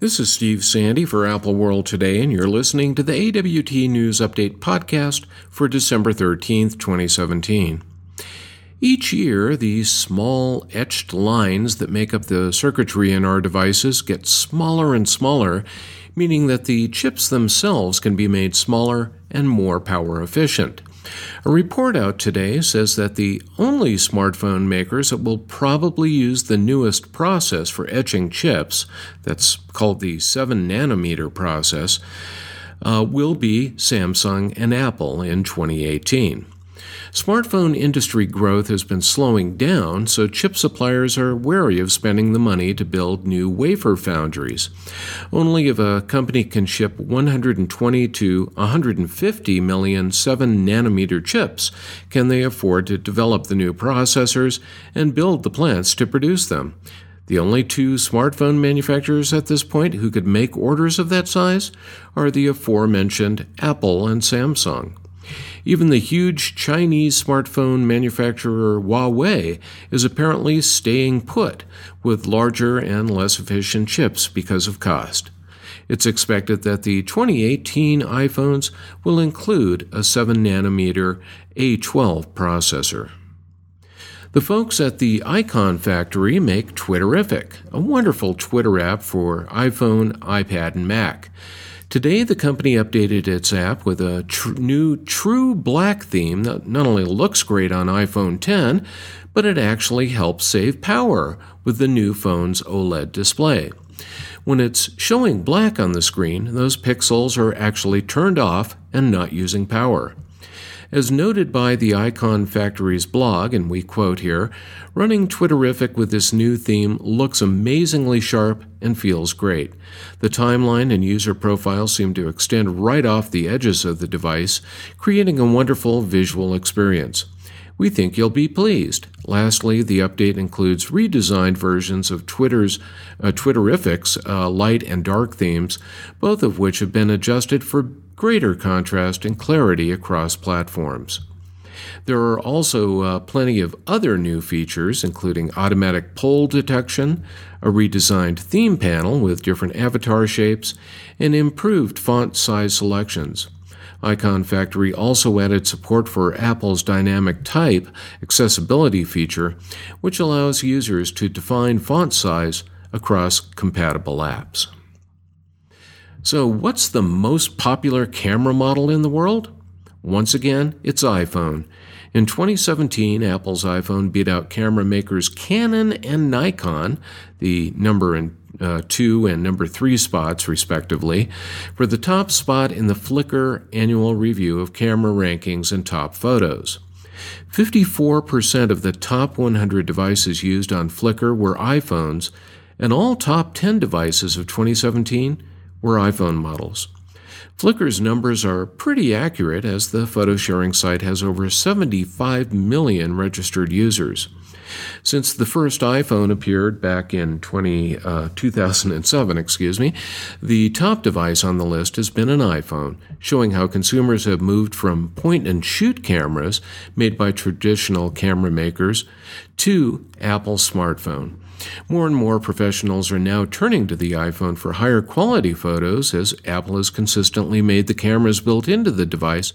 This is Steve Sande for Apple World Today, and you're listening to the AWT News Update podcast for December 13th, 2017. Each year, these small etched lines that make up the circuitry in our devices get smaller and smaller, meaning that the chips themselves can be made smaller and more power efficient. A report out today says that the only smartphone makers that will probably use the newest process for etching chips, that's called the 7 nanometer process, uh, will be Samsung and Apple in 2018. Smartphone industry growth has been slowing down, so chip suppliers are wary of spending the money to build new wafer foundries. Only if a company can ship 120 to 150 million 7 nanometer chips can they afford to develop the new processors and build the plants to produce them. The only two smartphone manufacturers at this point who could make orders of that size are the aforementioned Apple and Samsung. Even the huge Chinese smartphone manufacturer Huawei is apparently staying put with larger and less efficient chips because of cost. It's expected that the 2018 iPhones will include a 7 nanometer A12 processor. The folks at the Icon Factory make Twitterrific, a wonderful Twitter app for iPhone, iPad, and Mac. Today, the company updated its app with a tr- new true black theme that not only looks great on iPhone 10, but it actually helps save power with the new phone's OLED display. When it's showing black on the screen, those pixels are actually turned off and not using power. As noted by the Icon Factory's blog, and we quote here, running Twitterrific with this new theme looks amazingly sharp and feels great. The timeline and user profile seem to extend right off the edges of the device, creating a wonderful visual experience. We think you'll be pleased. Lastly, the update includes redesigned versions of Twitter's uh, Twitterrific's uh, light and dark themes, both of which have been adjusted for greater contrast and clarity across platforms. There are also uh, plenty of other new features, including automatic poll detection, a redesigned theme panel with different avatar shapes, and improved font size selections. Icon Factory also added support for Apple's dynamic type accessibility feature, which allows users to define font size across compatible apps. So, what's the most popular camera model in the world? Once again, it's iPhone. In 2017, Apple's iPhone beat out camera makers Canon and Nikon, the number uh, two and number three spots, respectively, for the top spot in the Flickr annual review of camera rankings and top photos. 54% of the top 100 devices used on Flickr were iPhones, and all top 10 devices of 2017 were iPhone models. Flickr's numbers are pretty accurate as the photo sharing site has over 75 million registered users. Since the first iPhone appeared back in 20, uh, 2007, excuse me, the top device on the list has been an iPhone, showing how consumers have moved from point and shoot cameras made by traditional camera makers to Apple smartphone. More and more professionals are now turning to the iPhone for higher quality photos as Apple has consistently made the cameras built into the device